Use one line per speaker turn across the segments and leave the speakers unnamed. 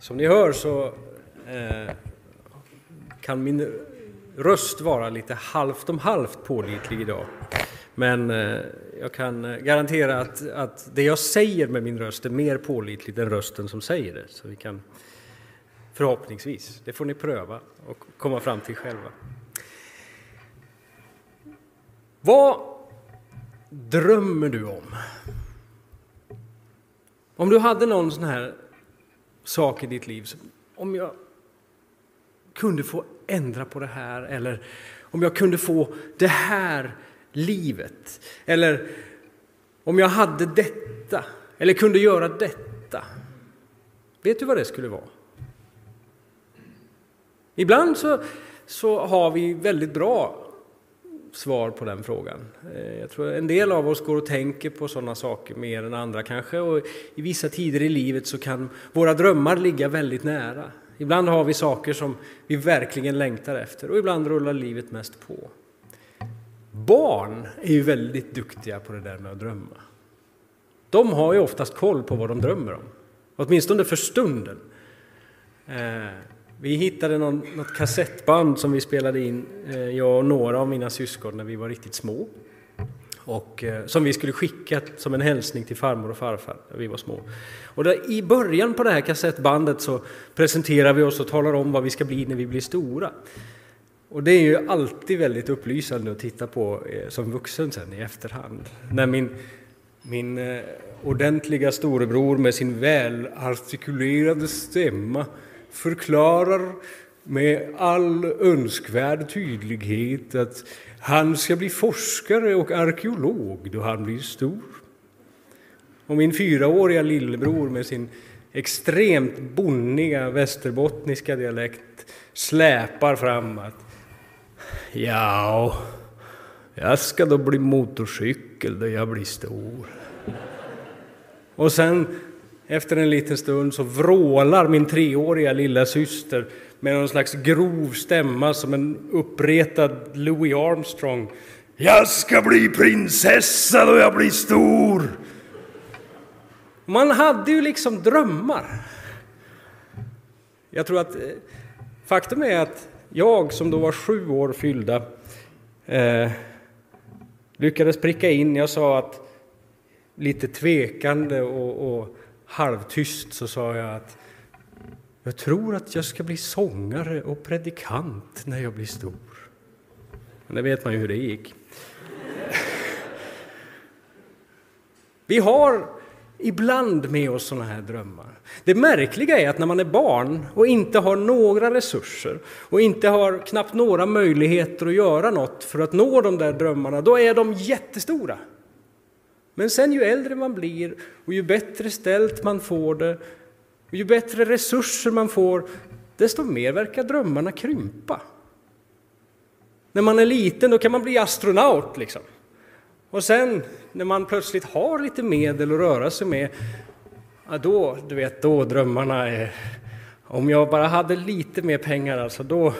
Som ni hör så eh, kan min röst vara lite halvt om halvt pålitlig idag. Men eh, jag kan eh, garantera att, att det jag säger med min röst är mer pålitligt än rösten som säger det. Så vi kan förhoppningsvis, det får ni pröva och komma fram till själva. Vad drömmer du om? Om du hade någon sån här sak i ditt liv, om jag kunde få ändra på det här eller om jag kunde få det här livet eller om jag hade detta eller kunde göra detta. Vet du vad det skulle vara? Ibland så, så har vi väldigt bra svar på den frågan. Eh, jag tror en del av oss går och tänker på sådana saker mer än andra kanske och i vissa tider i livet så kan våra drömmar ligga väldigt nära. Ibland har vi saker som vi verkligen längtar efter och ibland rullar livet mest på. Barn är ju väldigt duktiga på det där med att drömma. De har ju oftast koll på vad de drömmer om, åtminstone för stunden. Eh, vi hittade någon, något kassettband som vi spelade in, eh, jag och några av mina syskon, när vi var riktigt små. Och, eh, som vi skulle skicka som en hälsning till farmor och farfar när vi var små. Och där, I början på det här kassettbandet så presenterar vi oss och talar om vad vi ska bli när vi blir stora. Och det är ju alltid väldigt upplysande att titta på eh, som vuxen sen i efterhand. När min, min ordentliga storebror med sin välartikulerade stämma förklarar med all önskvärd tydlighet att han ska bli forskare och arkeolog då han blir stor. Och min fyraåriga lillebror med sin extremt bonniga västerbottniska dialekt släpar fram att ja, jag ska då bli motorcykel då jag blir stor. Och sen efter en liten stund så vrålar min treåriga lilla syster med någon slags grov stämma som en uppretad Louis Armstrong. Jag ska bli prinsessa då jag blir stor! Man hade ju liksom drömmar. Jag tror att eh, faktum är att jag som då var sju år fyllda eh, lyckades pricka in. Jag sa att lite tvekande och, och halvtyst så sa jag att jag tror att jag ska bli sångare och predikant när jag blir stor. Men det vet man ju hur det gick. Vi har ibland med oss sådana här drömmar. Det märkliga är att när man är barn och inte har några resurser och inte har knappt några möjligheter att göra något för att nå de där drömmarna, då är de jättestora. Men sen ju äldre man blir och ju bättre ställt man får det och ju bättre resurser man får, desto mer verkar drömmarna krympa. När man är liten då kan man bli astronaut liksom. Och sen när man plötsligt har lite medel att röra sig med, ja, då, du vet, då drömmarna är... Om jag bara hade lite mer pengar alltså, då,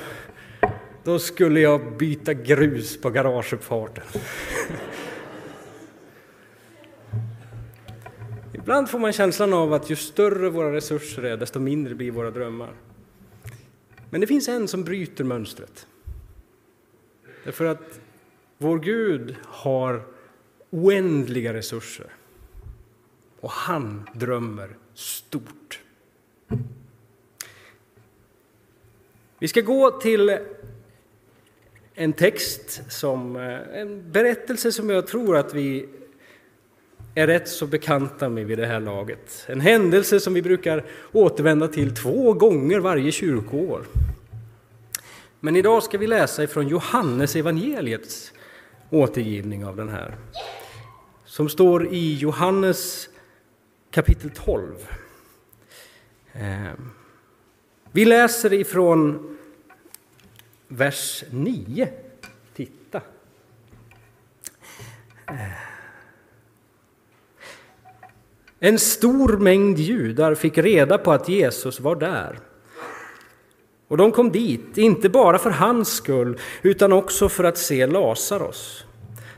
då skulle jag byta grus på garageuppfarten. Ibland får man känslan av att ju större våra resurser är, desto mindre blir våra drömmar. Men det finns en som bryter mönstret. Därför att vår Gud har oändliga resurser. Och han drömmer stort. Vi ska gå till en text, som, eh, en berättelse som jag tror att vi är rätt så bekanta med vid det här laget. En händelse som vi brukar återvända till två gånger varje kyrkoår. Men idag ska vi läsa ifrån Johannes evangeliets återgivning av den här. Som står i Johannes kapitel 12. Eh, vi läser ifrån vers 9. Titta. Eh, en stor mängd judar fick reda på att Jesus var där. Och de kom dit, inte bara för hans skull, utan också för att se Lazarus,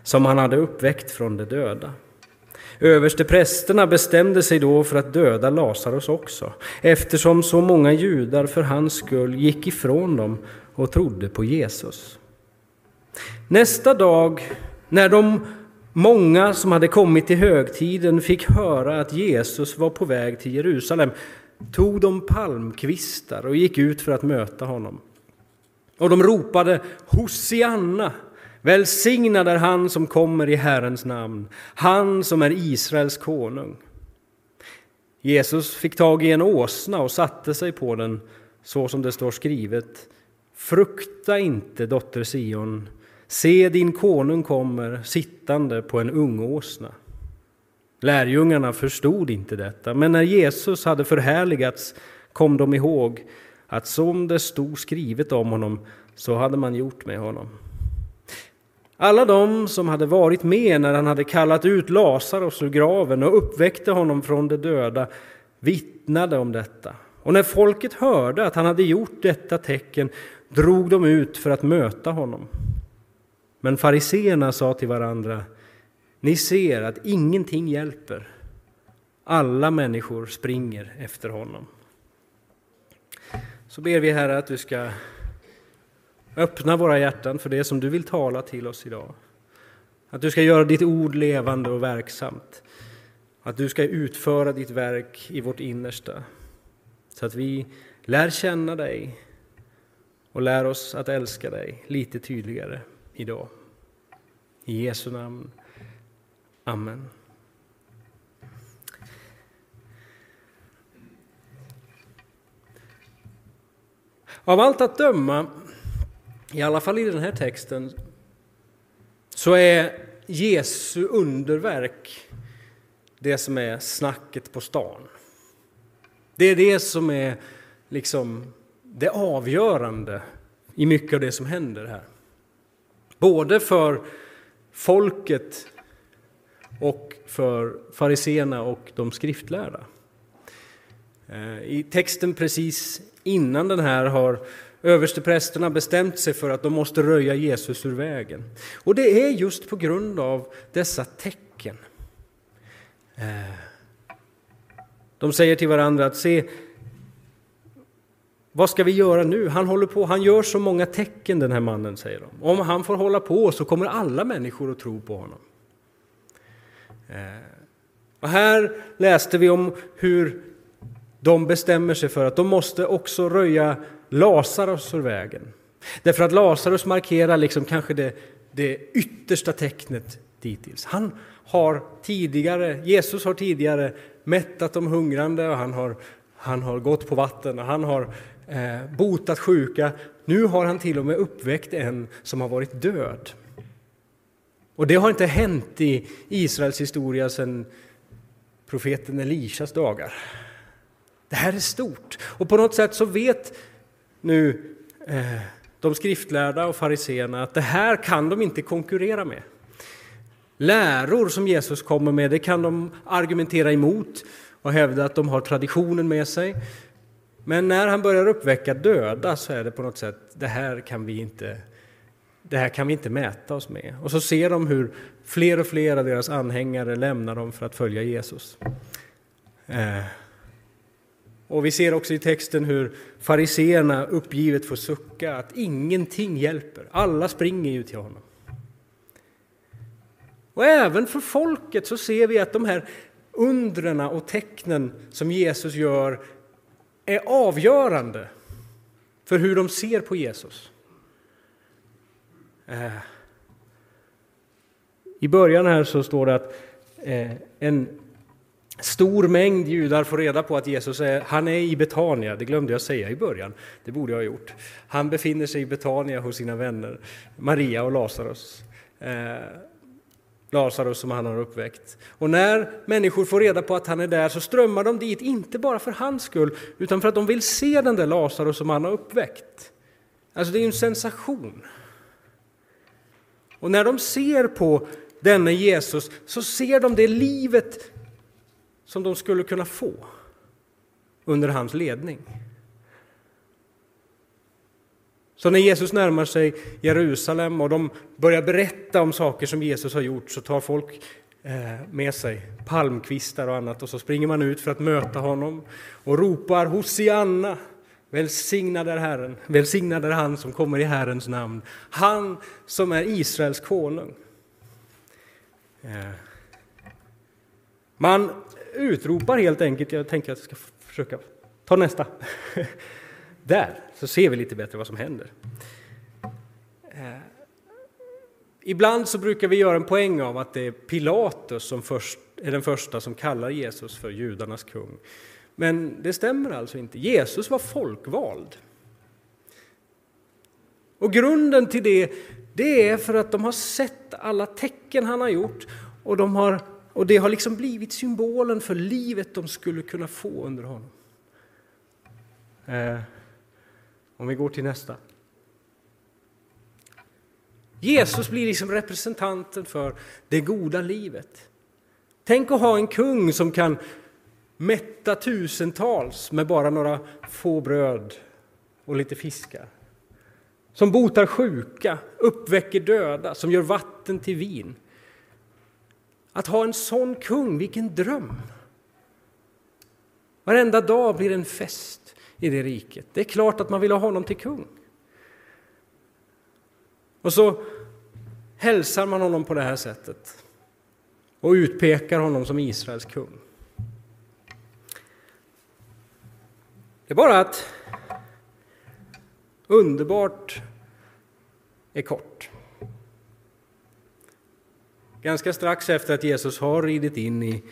som han hade uppväckt från de döda. Översteprästerna bestämde sig då för att döda Lazarus också, eftersom så många judar för hans skull gick ifrån dem och trodde på Jesus. Nästa dag, när de många som hade kommit till högtiden fick höra att Jesus var på väg till Jerusalem, tog de palmkvistar och gick ut för att möta honom. Och de ropade Hosianna, välsignad är han som kommer i Herrens namn, han som är Israels konung. Jesus fick tag i en åsna och satte sig på den, så som det står skrivet. Frukta inte, dotter Sion, se din konung kommer sittande på en ungåsna. Lärjungarna förstod inte detta, men när Jesus hade förhärligats kom de ihåg att som det stod skrivet om honom, så hade man gjort med honom. Alla de som hade varit med när han hade kallat ut Lazarus ur graven och uppväckte honom från de döda vittnade om detta. Och när folket hörde att han hade gjort detta tecken drog de ut för att möta honom. Men fariseerna sa till varandra, ni ser att ingenting hjälper. Alla människor springer efter honom. Så ber vi Herre att du ska öppna våra hjärtan för det som du vill tala till oss idag. Att du ska göra ditt ord levande och verksamt. Att du ska utföra ditt verk i vårt innersta. Så att vi lär känna dig och lär oss att älska dig lite tydligare idag. I Jesu namn. Amen. Av allt att döma, i alla fall i den här texten, så är Jesu underverk det som är snacket på stan. Det är det som är liksom det avgörande i mycket av det som händer här. Både för folket och för fariseerna och de skriftlärda. Eh, I texten precis innan den här har översteprästerna bestämt sig för att de måste röja Jesus ur vägen. Och det är just på grund av dessa tecken. Eh, de säger till varandra att se, vad ska vi göra nu? Han håller på, han gör så många tecken den här mannen, säger de. Om han får hålla på så kommer alla människor att tro på honom. Eh, och här läste vi om hur de bestämmer sig för att de måste också röja Lazarus ur vägen. Därför att Lazarus markerar liksom kanske det, det yttersta tecknet dittills. Han har tidigare, Jesus har tidigare mättat de hungrande och han har, han har gått på vatten och han har eh, Eh, botat sjuka. Nu har han till och med uppväckt en som har varit död. Och det har inte hänt i Israels historia sedan profeten Elishas dagar. Det här är stort. Och på något sätt så vet nu eh, de skriftlärda och fariseerna att det här kan de inte konkurrera med. Läror som Jesus kommer med, det kan de argumentera emot och hävda att de har traditionen med sig. Men när han börjar uppväcka döda så är det på något sätt, det här kan vi inte, det här kan vi inte mäta oss med. Och så ser de hur fler och fler av deras anhängare lämnar dem för att följa Jesus. Eh. Och vi ser också i texten hur fariseerna uppgivet får sucka att ingenting hjälper. Alla springer ju till honom. Och även för folket så ser vi att de här undren och tecknen som Jesus gör är avgörande för hur de ser på Jesus. Eh, I början här så står det att eh, en stor mängd judar får reda på att Jesus är, han är i Betania. Det glömde jag säga i början. Det borde jag ha gjort. Han befinner sig i Betania hos sina vänner Maria och Lazarus. Eh, Lazarus som han har uppväckt. Och när människor får reda på att han är där så strömmar de dit, inte bara för hans skull, utan för att de vill se den där Lazarus som han har uppväckt. Alltså det är ju en sensation. Och när de ser på denne Jesus så ser de det livet som de skulle kunna få under hans ledning. Så när Jesus närmar sig Jerusalem och de börjar berätta om saker som Jesus har gjort så tar folk eh, med sig palmkvistar och annat och så springer man ut för att möta honom och ropar Hosianna, välsignad är Herren, välsignad är han som kommer i Herrens namn, han som är Israels konung. Eh, man utropar helt enkelt, jag tänker att jag ska försöka ta nästa. Där, så ser vi lite bättre vad som händer. Eh, ibland så brukar vi göra en poäng av att det är Pilatus som först, är den första som kallar Jesus för judarnas kung. Men det stämmer alltså inte. Jesus var folkvald. Och grunden till det, det är för att de har sett alla tecken han har gjort och, de har, och det har liksom blivit symbolen för livet de skulle kunna få under honom. Eh, om vi går till nästa. Jesus blir liksom representanten för det goda livet. Tänk att ha en kung som kan mätta tusentals med bara några få bröd och lite fiskar. Som botar sjuka, uppväcker döda, som gör vatten till vin. Att ha en sån kung, vilken dröm! Varenda dag blir en fest i det riket. Det är klart att man vill ha honom till kung. Och så hälsar man honom på det här sättet och utpekar honom som Israels kung. Det är bara att underbart är kort. Ganska strax efter att Jesus har ridit in i,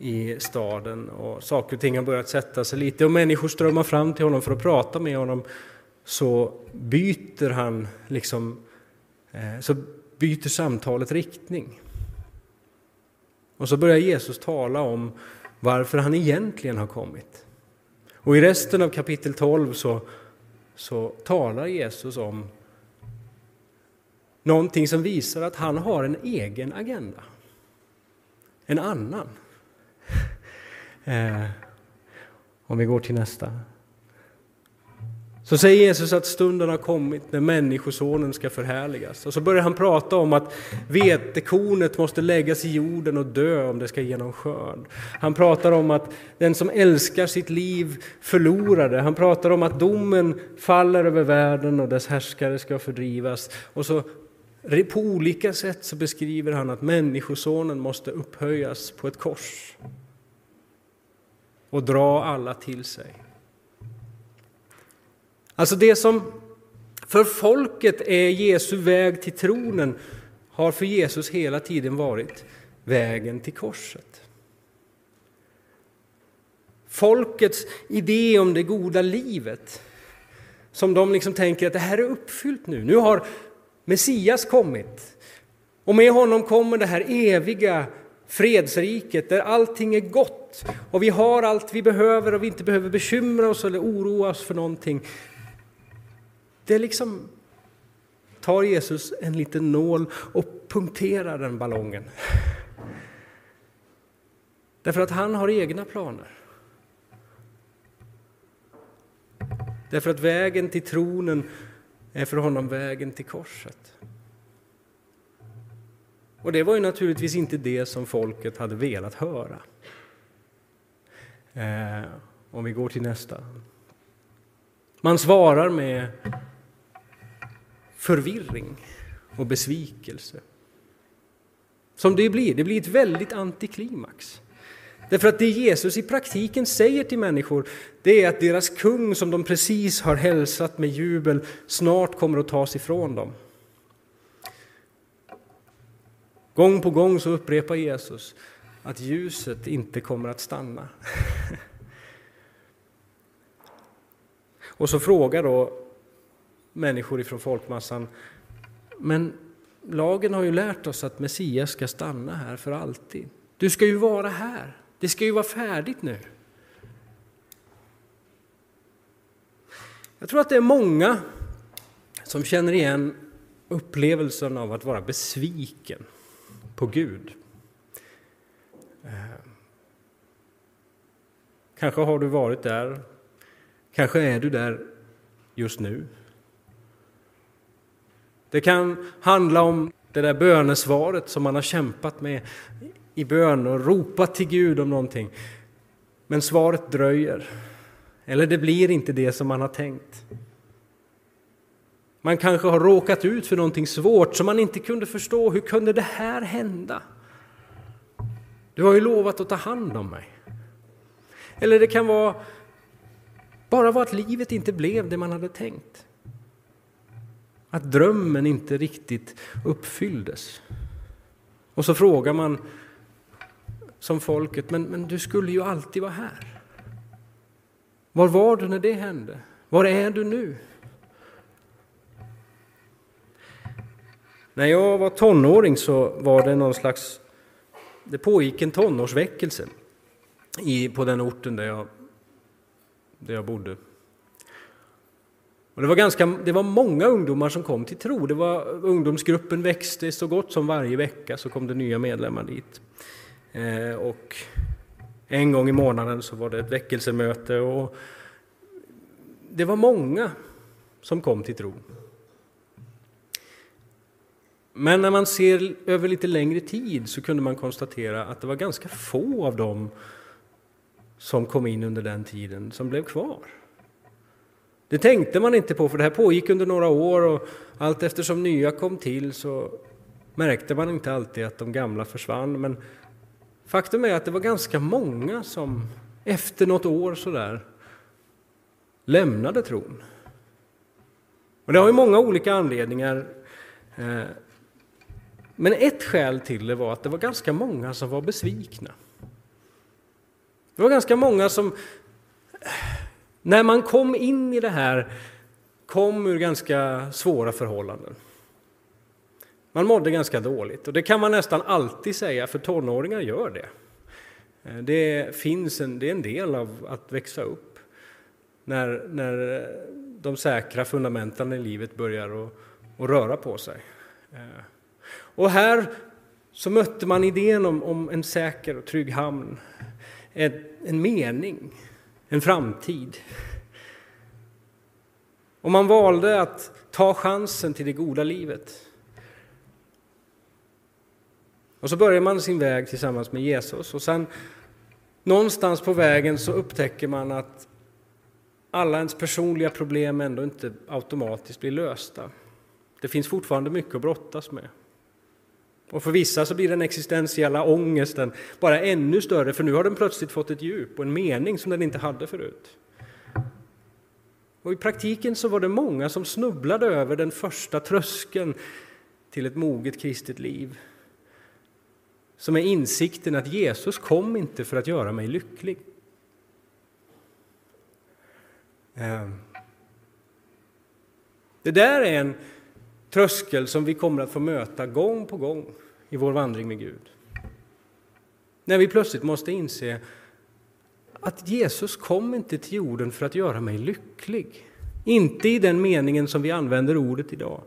i staden och saker och ting har börjat sätta sig lite och människor strömmar fram till honom för att prata med honom så byter han liksom eh, så byter samtalet riktning. Och så börjar Jesus tala om varför han egentligen har kommit. Och i resten av kapitel 12 så, så talar Jesus om någonting som visar att han har en egen agenda. En annan. Eh, om vi går till nästa. Så säger Jesus att stunden har kommit när Människosonen ska förhärligas. Och så börjar han prata om att vetekornet måste läggas i jorden och dö om det ska ge någon skörd. Han pratar om att den som älskar sitt liv förlorar det. Han pratar om att domen faller över världen och dess härskare ska fördrivas. Och så på olika sätt så beskriver han att Människosonen måste upphöjas på ett kors och dra alla till sig. Alltså det som för folket är Jesu väg till tronen har för Jesus hela tiden varit vägen till korset. Folkets idé om det goda livet, som de liksom tänker att det här är uppfyllt nu. Nu har Messias kommit och med honom kommer det här eviga fredsriket där allting är gott och vi har allt vi behöver och vi inte behöver bekymra oss eller oroa oss för någonting. Det liksom tar Jesus en liten nål och punkterar den ballongen. Därför att han har egna planer. Därför att vägen till tronen är för honom vägen till korset. Och det var ju naturligtvis inte det som folket hade velat höra. Eh, om vi går till nästa. Man svarar med förvirring och besvikelse. Som det blir, det blir ett väldigt antiklimax. Därför att det Jesus i praktiken säger till människor, det är att deras kung som de precis har hälsat med jubel snart kommer att tas ifrån dem. Gång på gång så upprepar Jesus att ljuset inte kommer att stanna. Och så frågar då människor ifrån folkmassan. Men lagen har ju lärt oss att Messias ska stanna här för alltid. Du ska ju vara här. Det ska ju vara färdigt nu. Jag tror att det är många som känner igen upplevelsen av att vara besviken på Gud. Eh, kanske har du varit där, kanske är du där just nu. Det kan handla om det där bönesvaret som man har kämpat med i bön och ropat till Gud om någonting. Men svaret dröjer. Eller det blir inte det som man har tänkt. Man kanske har råkat ut för någonting svårt som man inte kunde förstå. Hur kunde det här hända? Du har ju lovat att ta hand om mig. Eller det kan vara bara vara att livet inte blev det man hade tänkt. Att drömmen inte riktigt uppfylldes. Och så frågar man som folket, men, men du skulle ju alltid vara här. Var var du när det hände? Var är du nu? När jag var tonåring så var det någon slags... Det pågick en tonårsväckelse i, på den orten där jag, där jag bodde. Och det, var ganska, det var många ungdomar som kom till tro. Det var, ungdomsgruppen växte så gott som varje vecka så kom det nya medlemmar dit. Eh, och en gång i månaden så var det ett väckelsemöte och det var många som kom till tro. Men när man ser över lite längre tid så kunde man konstatera att det var ganska få av dem som kom in under den tiden som blev kvar. Det tänkte man inte på, för det här pågick under några år och allt eftersom nya kom till så märkte man inte alltid att de gamla försvann. Men faktum är att det var ganska många som efter något år sådär lämnade tron. Och det har ju många olika anledningar. Eh, men ett skäl till det var att det var ganska många som var besvikna. Det var ganska många som, när man kom in i det här, kom ur ganska svåra förhållanden. Man mådde ganska dåligt och det kan man nästan alltid säga, för tonåringar gör det. Det, finns en, det är en del av att växa upp. När, när de säkra fundamenten i livet börjar att, att röra på sig. Eh, och här så mötte man idén om, om en säker och trygg hamn, en, en mening, en framtid. Och man valde att ta chansen till det goda livet. Och så börjar man sin väg tillsammans med Jesus och sen någonstans på vägen så upptäcker man att alla ens personliga problem ändå inte automatiskt blir lösta. Det finns fortfarande mycket att brottas med. Och för vissa så blir den existentiella ångesten bara ännu större, för nu har den plötsligt fått ett djup och en mening som den inte hade förut. Och i praktiken så var det många som snubblade över den första tröskeln till ett moget kristet liv. Som är insikten att Jesus kom inte för att göra mig lycklig. Ehm. Det där är en tröskel som vi kommer att få möta gång på gång i vår vandring med Gud. När vi plötsligt måste inse att Jesus kom inte till jorden för att göra mig lycklig. Inte i den meningen som vi använder ordet idag.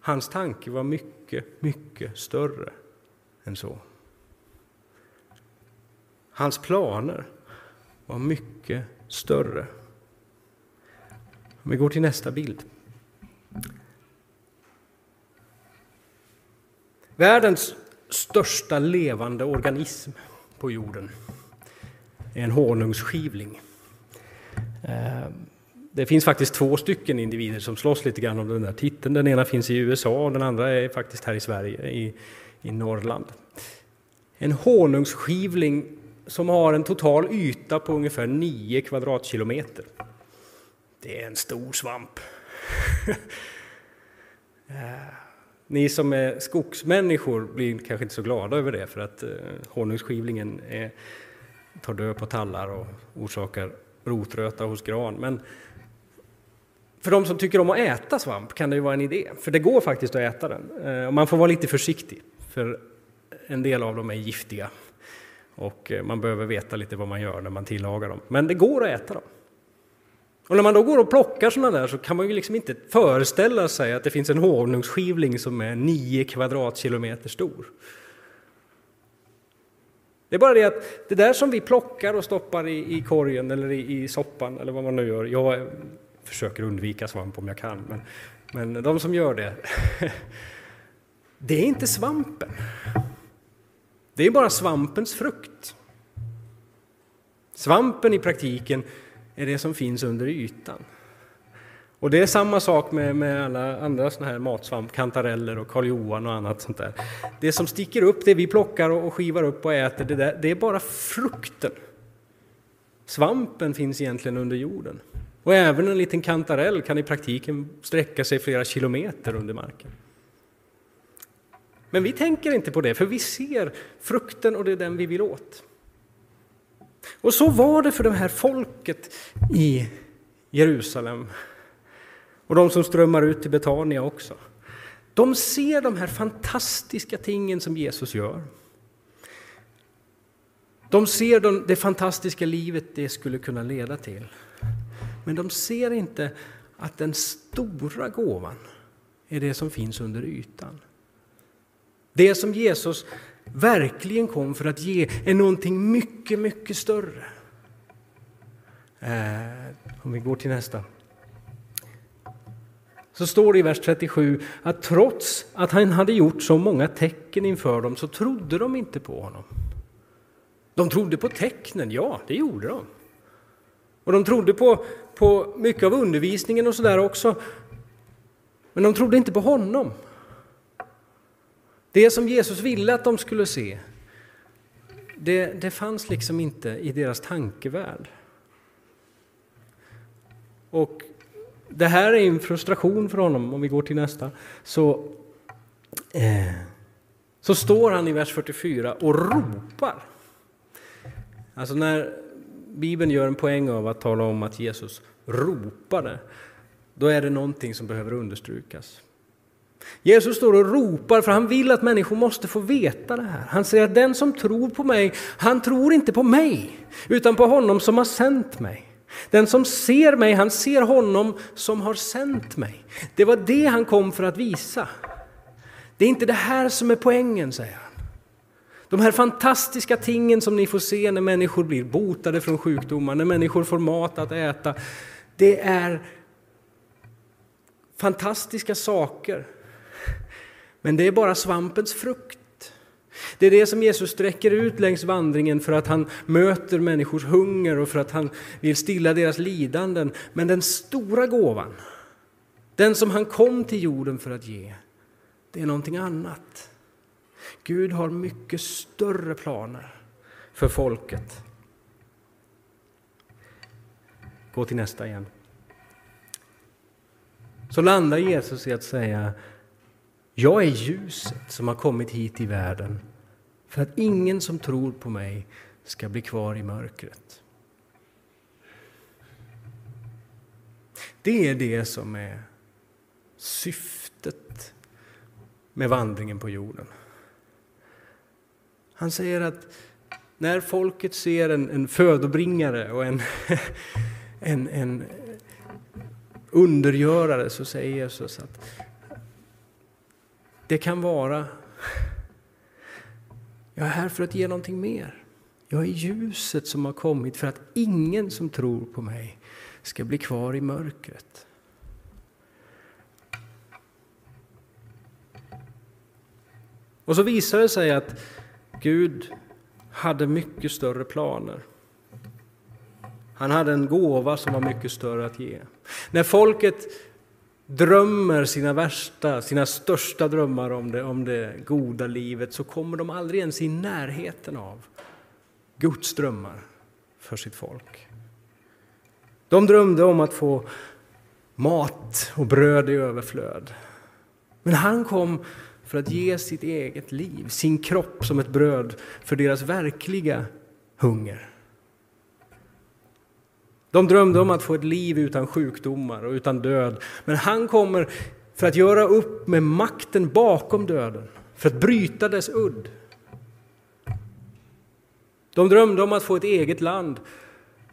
Hans tanke var mycket, mycket större än så. Hans planer var mycket större. Om vi går till nästa bild. Världens största levande organism på jorden är en honungsskivling. Eh, det finns faktiskt två stycken individer som slåss lite grann om den där titeln. Den ena finns i USA och den andra är faktiskt här i Sverige, i, i Norrland. En honungsskivling som har en total yta på ungefär 9 kvadratkilometer. Det är en stor svamp. Eh, ni som är skogsmänniskor blir kanske inte så glada över det för att eh, honungsskivlingen är, tar död på tallar och orsakar rotröta hos gran. Men för de som tycker om att äta svamp kan det ju vara en idé, för det går faktiskt att äta den. Eh, och man får vara lite försiktig, för en del av dem är giftiga och eh, man behöver veta lite vad man gör när man tillagar dem. Men det går att äta dem. Och när man då går och plockar sådana där så kan man ju liksom inte föreställa sig att det finns en honungsskivling som är 9 kvadratkilometer stor. Det är bara det att det där som vi plockar och stoppar i, i korgen eller i, i, soppan eller vad man nu gör. Jag försöker undvika svamp om jag kan, men, men de som gör det. Det är inte svampen. Det är bara svampens frukt. Svampen i praktiken är det som finns under ytan. Och det är samma sak med, med alla andra såna här matsvamp, kantareller och Karl Johan och annat sånt där. Det som sticker upp, det vi plockar och skivar upp och äter, det, där, det är bara frukten. Svampen finns egentligen under jorden. Och även en liten kantarell kan i praktiken sträcka sig flera kilometer under marken. Men vi tänker inte på det, för vi ser frukten och det är den vi vill åt. Och så var det för det här folket i Jerusalem och de som strömmar ut till Betania också. De ser de här fantastiska tingen som Jesus gör. De ser det fantastiska livet det skulle kunna leda till. Men de ser inte att den stora gåvan är det som finns under ytan. Det som Jesus verkligen kom för att ge är någonting mycket, mycket större. Eh, om vi går till nästa. Så står det i vers 37 att trots att han hade gjort så många tecken inför dem så trodde de inte på honom. De trodde på tecknen, ja, det gjorde de. Och de trodde på, på mycket av undervisningen och sådär också. Men de trodde inte på honom. Det som Jesus ville att de skulle se, det, det fanns liksom inte i deras tankevärld. Och det här är en frustration för honom, om vi går till nästa. Så, eh, så står han i vers 44 och ropar. Alltså när Bibeln gör en poäng av att tala om att Jesus ropade, då är det någonting som behöver understrykas. Jesus står och ropar för han vill att människor måste få veta det här. Han säger att den som tror på mig, han tror inte på mig, utan på honom som har sänt mig. Den som ser mig, han ser honom som har sänt mig. Det var det han kom för att visa. Det är inte det här som är poängen, säger han. De här fantastiska tingen som ni får se när människor blir botade från sjukdomar, när människor får mat att äta. Det är fantastiska saker. Men det är bara svampens frukt. Det är det som Jesus sträcker ut längs vandringen för att han möter människors hunger och för att han vill stilla deras lidanden. Men den stora gåvan, den som han kom till jorden för att ge, det är någonting annat. Gud har mycket större planer för folket. Gå till nästa igen. Så landar Jesus i att säga jag är ljuset som har kommit hit i världen för att ingen som tror på mig ska bli kvar i mörkret. Det är det som är syftet med vandringen på jorden. Han säger att när folket ser en, en födobringare och en, en, en undergörare så säger Jesus att det kan vara jag är här för att ge någonting mer. Jag är ljuset som har kommit för att ingen som tror på mig ska bli kvar i mörkret. Och så visar det sig att Gud hade mycket större planer. Han hade en gåva som var mycket större att ge. När folket drömmer sina värsta, sina största drömmar om det, om det goda livet så kommer de aldrig ens i närheten av Guds drömmar för sitt folk. De drömde om att få mat och bröd i överflöd. Men han kom för att ge sitt eget liv, sin kropp som ett bröd för deras verkliga hunger. De drömde om att få ett liv utan sjukdomar och utan död. Men han kommer för att göra upp med makten bakom döden, för att bryta dess udd. De drömde om att få ett eget land.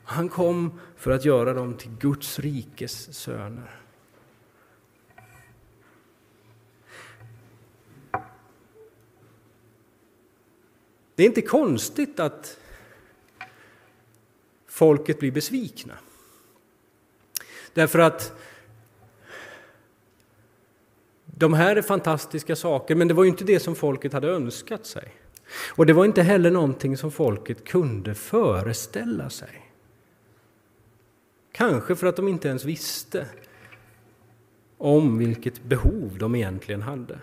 Han kom för att göra dem till Guds rikes söner. Det är inte konstigt att folket blir besvikna. Därför att de här är fantastiska saker, men det var ju inte det som folket hade önskat sig. Och det var inte heller någonting som folket kunde föreställa sig. Kanske för att de inte ens visste om vilket behov de egentligen hade.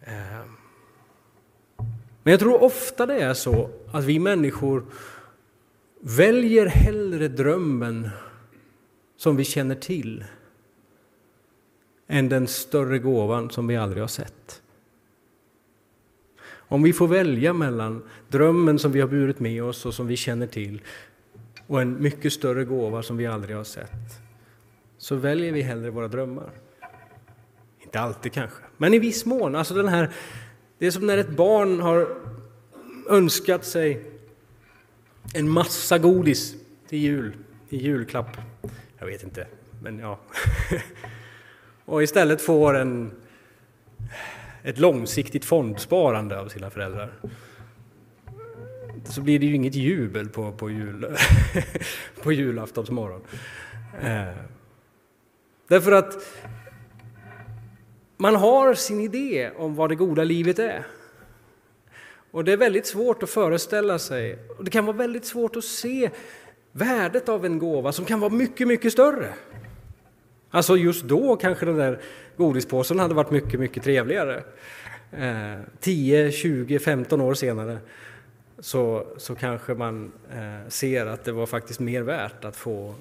Eh. Men jag tror ofta det är så att vi människor väljer hellre drömmen som vi känner till än den större gåvan som vi aldrig har sett. Om vi får välja mellan drömmen som vi har burit med oss och som vi känner till och en mycket större gåva som vi aldrig har sett, så väljer vi hellre våra drömmar. Inte alltid kanske, men i viss mån. Alltså den här, det är som när ett barn har önskat sig en massa godis till jul, i julklapp. Jag vet inte, men ja. och istället får en, ett långsiktigt fondsparande av sina föräldrar. Så blir det ju inget jubel på, på, jul, på julaftonsmorgon. Eh, därför att man har sin idé om vad det goda livet är. Och det är väldigt svårt att föreställa sig, och det kan vara väldigt svårt att se värdet av en gåva som kan vara mycket, mycket större. Alltså just då kanske den där godispåsen hade varit mycket, mycket trevligare. Eh, 10, 20, 15 år senare så, så kanske man eh, ser att det var faktiskt mer värt att få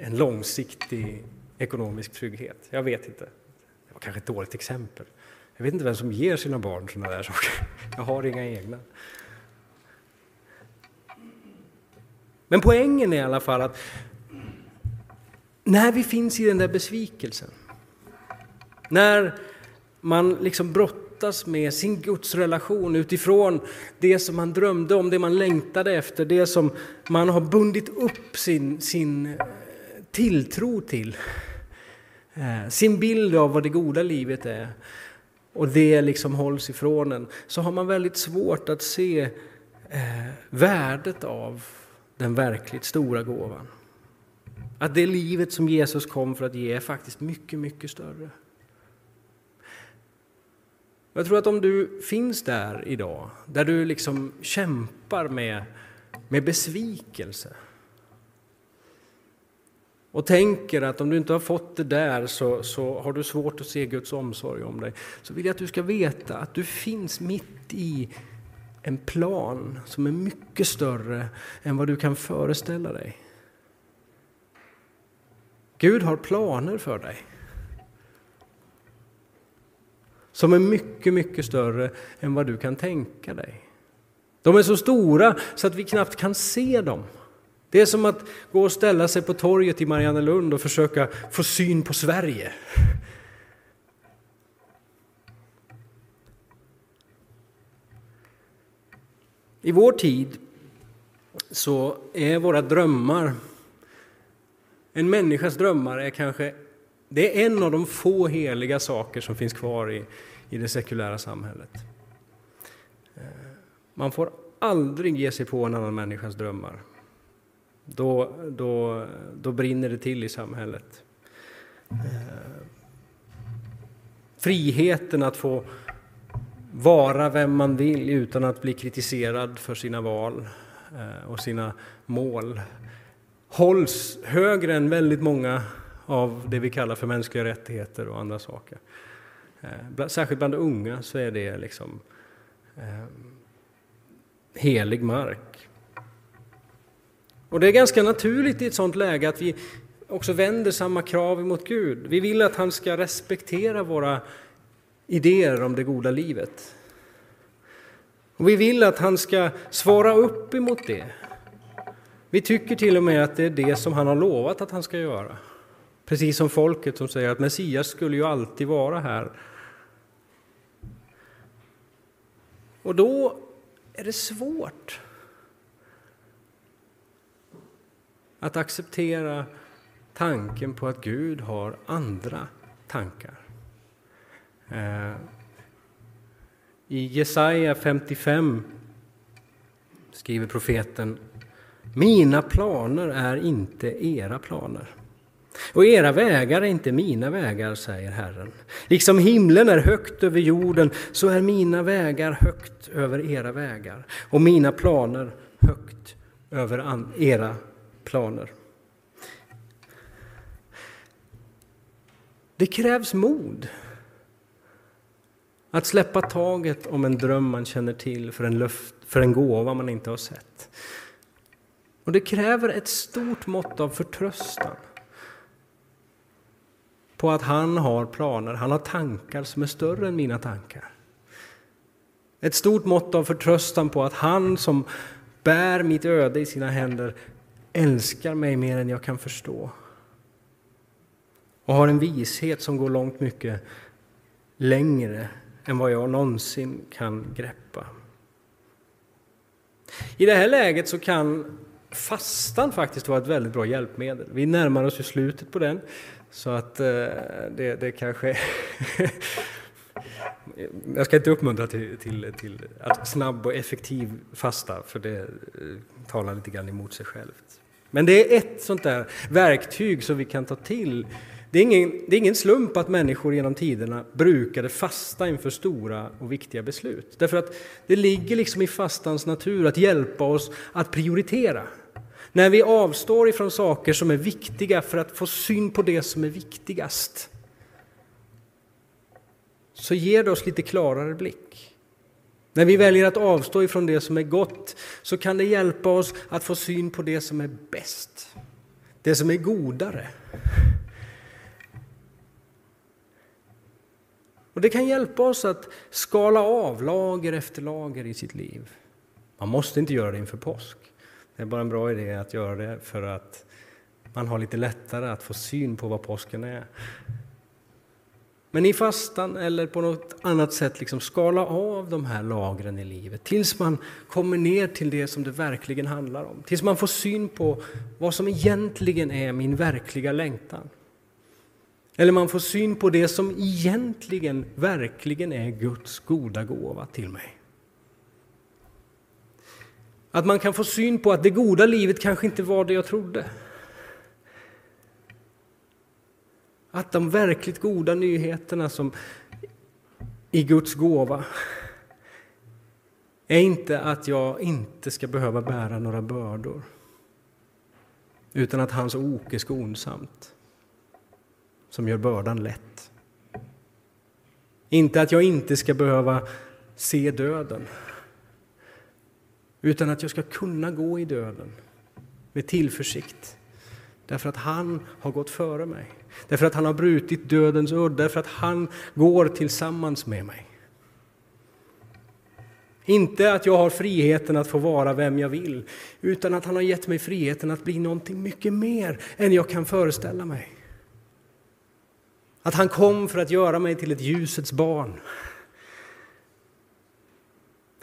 en långsiktig ekonomisk trygghet. Jag vet inte. Det var kanske ett dåligt exempel. Jag vet inte vem som ger sina barn sådana där saker. Jag har inga egna. Men poängen är i alla fall att när vi finns i den där besvikelsen, när man liksom brottas med sin gudsrelation utifrån det som man drömde om, det man längtade efter, det som man har bundit upp sin, sin eh, tilltro till, eh, sin bild av vad det goda livet är och det liksom hålls ifrån en, så har man väldigt svårt att se eh, värdet av den verkligt stora gåvan. Att det livet som Jesus kom för att ge är faktiskt mycket, mycket större. Jag tror att om du finns där idag, där du liksom kämpar med, med besvikelse och tänker att om du inte har fått det där så, så har du svårt att se Guds omsorg om dig, så vill jag att du ska veta att du finns mitt i en plan som är mycket större än vad du kan föreställa dig. Gud har planer för dig som är mycket, mycket större än vad du kan tänka dig. De är så stora så att vi knappt kan se dem. Det är som att gå och ställa sig på torget i Mariannelund och försöka få syn på Sverige. I vår tid så är våra drömmar, en människas drömmar är kanske, det är en av de få heliga saker som finns kvar i, i det sekulära samhället. Eh, man får aldrig ge sig på en annan människas drömmar. Då, då, då brinner det till i samhället. Eh, friheten att få vara vem man vill utan att bli kritiserad för sina val eh, och sina mål hålls högre än väldigt många av det vi kallar för mänskliga rättigheter och andra saker. Eh, särskilt bland unga så är det liksom eh, helig mark. Och det är ganska naturligt i ett sådant läge att vi också vänder samma krav mot Gud. Vi vill att han ska respektera våra idéer om det goda livet. Och vi vill att han ska svara upp emot det. Vi tycker till och med att det är det som han har lovat att han ska göra. Precis som folket som säger att Messias skulle ju alltid vara här. Och då är det svårt att acceptera tanken på att Gud har andra tankar. Eh, I Jesaja 55 skriver profeten Mina planer är inte era planer Och era vägar är inte mina vägar, säger Herren. Liksom himlen är högt över jorden, så är mina vägar högt över era vägar och mina planer högt över era planer. Det krävs mod att släppa taget om en dröm man känner till för en, luft, för en gåva man inte har sett. Och det kräver ett stort mått av förtröstan på att han har planer, han har tankar som är större än mina tankar. Ett stort mått av förtröstan på att han som bär mitt öde i sina händer älskar mig mer än jag kan förstå. Och har en vishet som går långt mycket längre än vad jag någonsin kan greppa. I det här läget så kan fastan faktiskt vara ett väldigt bra hjälpmedel. Vi närmar oss ju slutet på den, så att eh, det, det kanske... jag ska inte uppmuntra till, till, till att snabb och effektiv fasta, för det eh, talar lite grann emot sig självt. Men det är ett sånt där verktyg som vi kan ta till det är, ingen, det är ingen slump att människor genom tiderna brukade fasta inför stora och viktiga beslut. Därför att det ligger liksom i fastans natur att hjälpa oss att prioritera. När vi avstår ifrån saker som är viktiga för att få syn på det som är viktigast så ger det oss lite klarare blick. När vi väljer att avstå ifrån det som är gott så kan det hjälpa oss att få syn på det som är bäst, det som är godare. Och det kan hjälpa oss att skala av lager efter lager i sitt liv. Man måste inte göra det inför påsk. Det är bara en bra idé att göra det för att man har lite lättare att få syn på vad påsken är. Men i fastan eller på något annat sätt liksom skala av de här lagren i livet tills man kommer ner till det som det verkligen handlar om. Tills man får syn på vad som egentligen är min verkliga längtan. Eller man får syn på det som egentligen, verkligen är Guds goda gåva till mig. Att man kan få syn på att det goda livet kanske inte var det jag trodde. Att de verkligt goda nyheterna som i Guds gåva är inte att jag inte ska behöva bära några bördor utan att hans ok är skonsamt som gör bördan lätt. Inte att jag inte ska behöva se döden, utan att jag ska kunna gå i döden med tillförsikt. Därför att han har gått före mig, därför att han har brutit dödens udd, därför att han går tillsammans med mig. Inte att jag har friheten att få vara vem jag vill, utan att han har gett mig friheten att bli någonting mycket mer än jag kan föreställa mig. Att han kom för att göra mig till ett ljusets barn.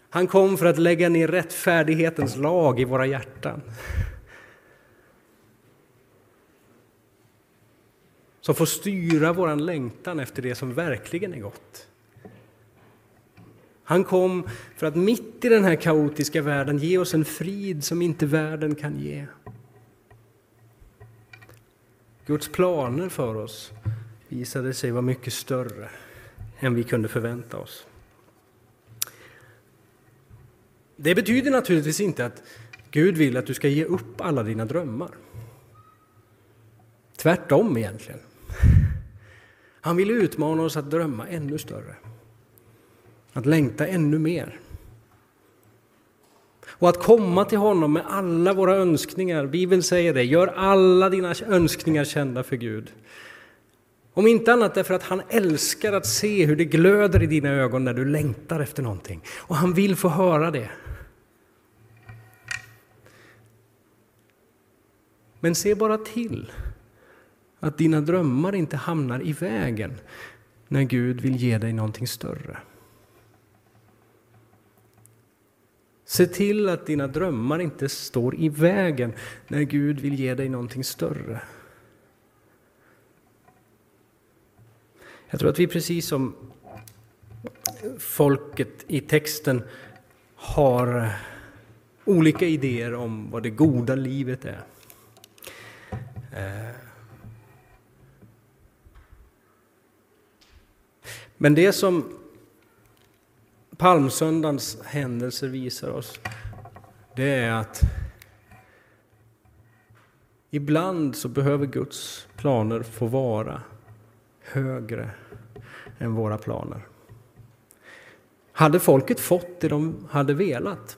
Han kom för att lägga ner rättfärdighetens lag i våra hjärtan. Som får styra vår längtan efter det som verkligen är gott. Han kom för att mitt i den här kaotiska världen ge oss en frid som inte världen kan ge. Guds planer för oss visade sig vara mycket större än vi kunde förvänta oss. Det betyder naturligtvis inte att Gud vill att du ska ge upp alla dina drömmar. Tvärtom egentligen. Han vill utmana oss att drömma ännu större. Att längta ännu mer. Och att komma till honom med alla våra önskningar. Bibeln säger det, gör alla dina önskningar kända för Gud. Om inte annat därför att han älskar att se hur det glöder i dina ögon när du längtar efter någonting. Och han vill få höra det. Men se bara till att dina drömmar inte hamnar i vägen när Gud vill ge dig någonting större. Se till att dina drömmar inte står i vägen när Gud vill ge dig någonting större. Jag tror att vi precis som folket i texten har olika idéer om vad det goda livet är. Eh, Men det som palmsöndagens händelser visar oss, det är att ibland så behöver Guds planer få vara högre än våra planer. Hade folket fått det de hade velat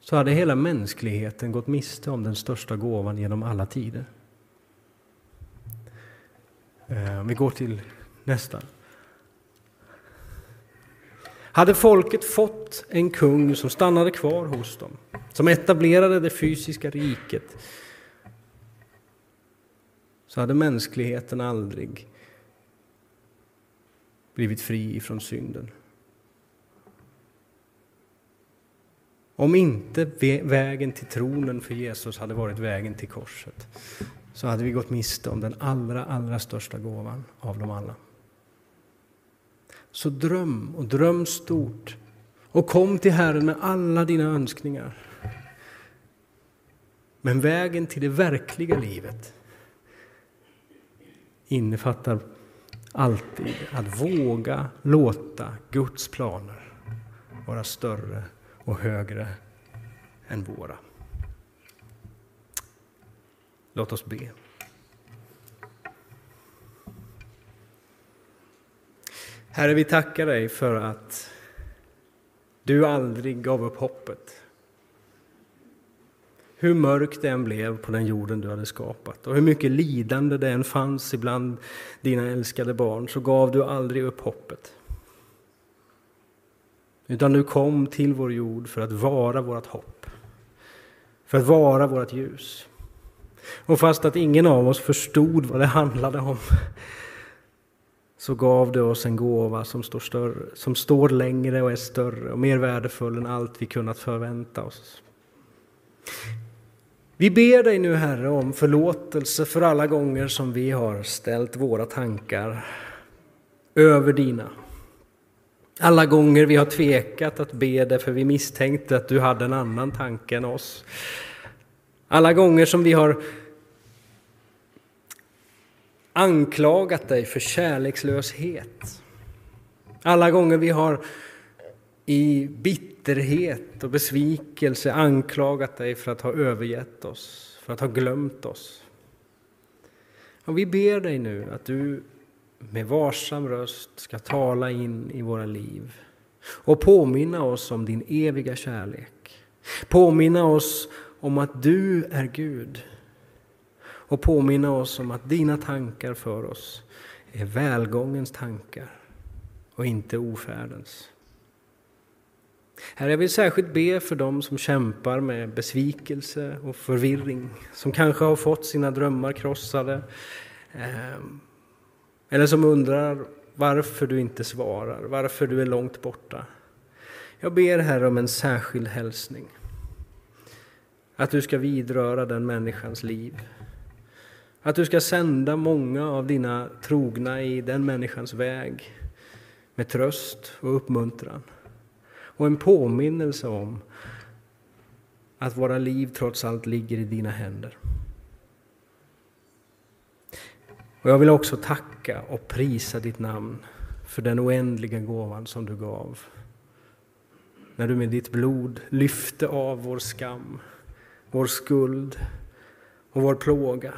så hade hela mänskligheten gått miste om den största gåvan genom alla tider. Eh, vi går till nästa. Hade folket fått en kung som stannade kvar hos dem, som etablerade det fysiska riket, så hade mänskligheten aldrig blivit fri från synden. Om inte vägen till tronen för Jesus hade varit vägen till korset så hade vi gått miste om den allra, allra största gåvan av dem alla. Så dröm och dröm stort och kom till Herren med alla dina önskningar. Men vägen till det verkliga livet innefattar alltid att våga låta Guds planer vara större och högre än våra. Låt oss be. Herre, vi tackar dig för att du aldrig gav upp hoppet. Hur mörkt det än blev på den jorden du hade skapat och hur mycket lidande det än fanns ibland dina älskade barn så gav du aldrig upp hoppet. Utan du kom till vår jord för att vara vårt hopp, för att vara vårt ljus. Och fast att ingen av oss förstod vad det handlade om så gav du oss en gåva som står, större, som står längre och är större och mer värdefull än allt vi kunnat förvänta oss. Vi ber dig nu Herre om förlåtelse för alla gånger som vi har ställt våra tankar över dina. Alla gånger vi har tvekat att be dig för vi misstänkte att du hade en annan tanke än oss. Alla gånger som vi har anklagat dig för kärlekslöshet. Alla gånger vi har i bitterhet och besvikelse anklagat dig för att ha övergett oss, för att ha glömt oss. Och vi ber dig nu att du med varsam röst ska tala in i våra liv och påminna oss om din eviga kärlek. Påminna oss om att du är Gud och påminna oss om att dina tankar för oss är välgångens tankar och inte ofärdens. Herre, jag vill särskilt be för dem som kämpar med besvikelse och förvirring, som kanske har fått sina drömmar krossade, ehm, eller som undrar varför du inte svarar, varför du är långt borta. Jag ber Herre om en särskild hälsning. Att du ska vidröra den människans liv. Att du ska sända många av dina trogna i den människans väg med tröst och uppmuntran och en påminnelse om att våra liv trots allt ligger i dina händer. Och jag vill också tacka och prisa ditt namn för den oändliga gåvan som du gav. När du med ditt blod lyfte av vår skam, vår skuld och vår plåga.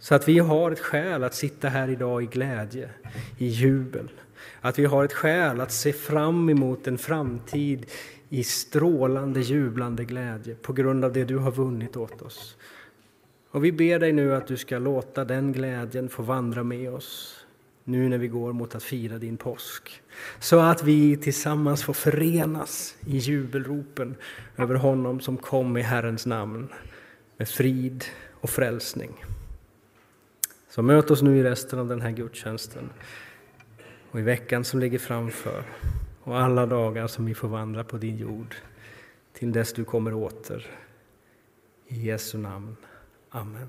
Så att vi har ett skäl att sitta här idag i glädje, i jubel. Att vi har ett skäl att se fram emot en framtid i strålande, jublande glädje på grund av det du har vunnit åt oss. Och vi ber dig nu att du ska låta den glädjen få vandra med oss nu när vi går mot att fira din påsk. Så att vi tillsammans får förenas i jubelropen över honom som kom i Herrens namn med frid och frälsning. Så möt oss nu i resten av den här gudstjänsten och i veckan som ligger framför och alla dagar som vi får vandra på din jord till dess du kommer åter. I Jesu namn. Amen.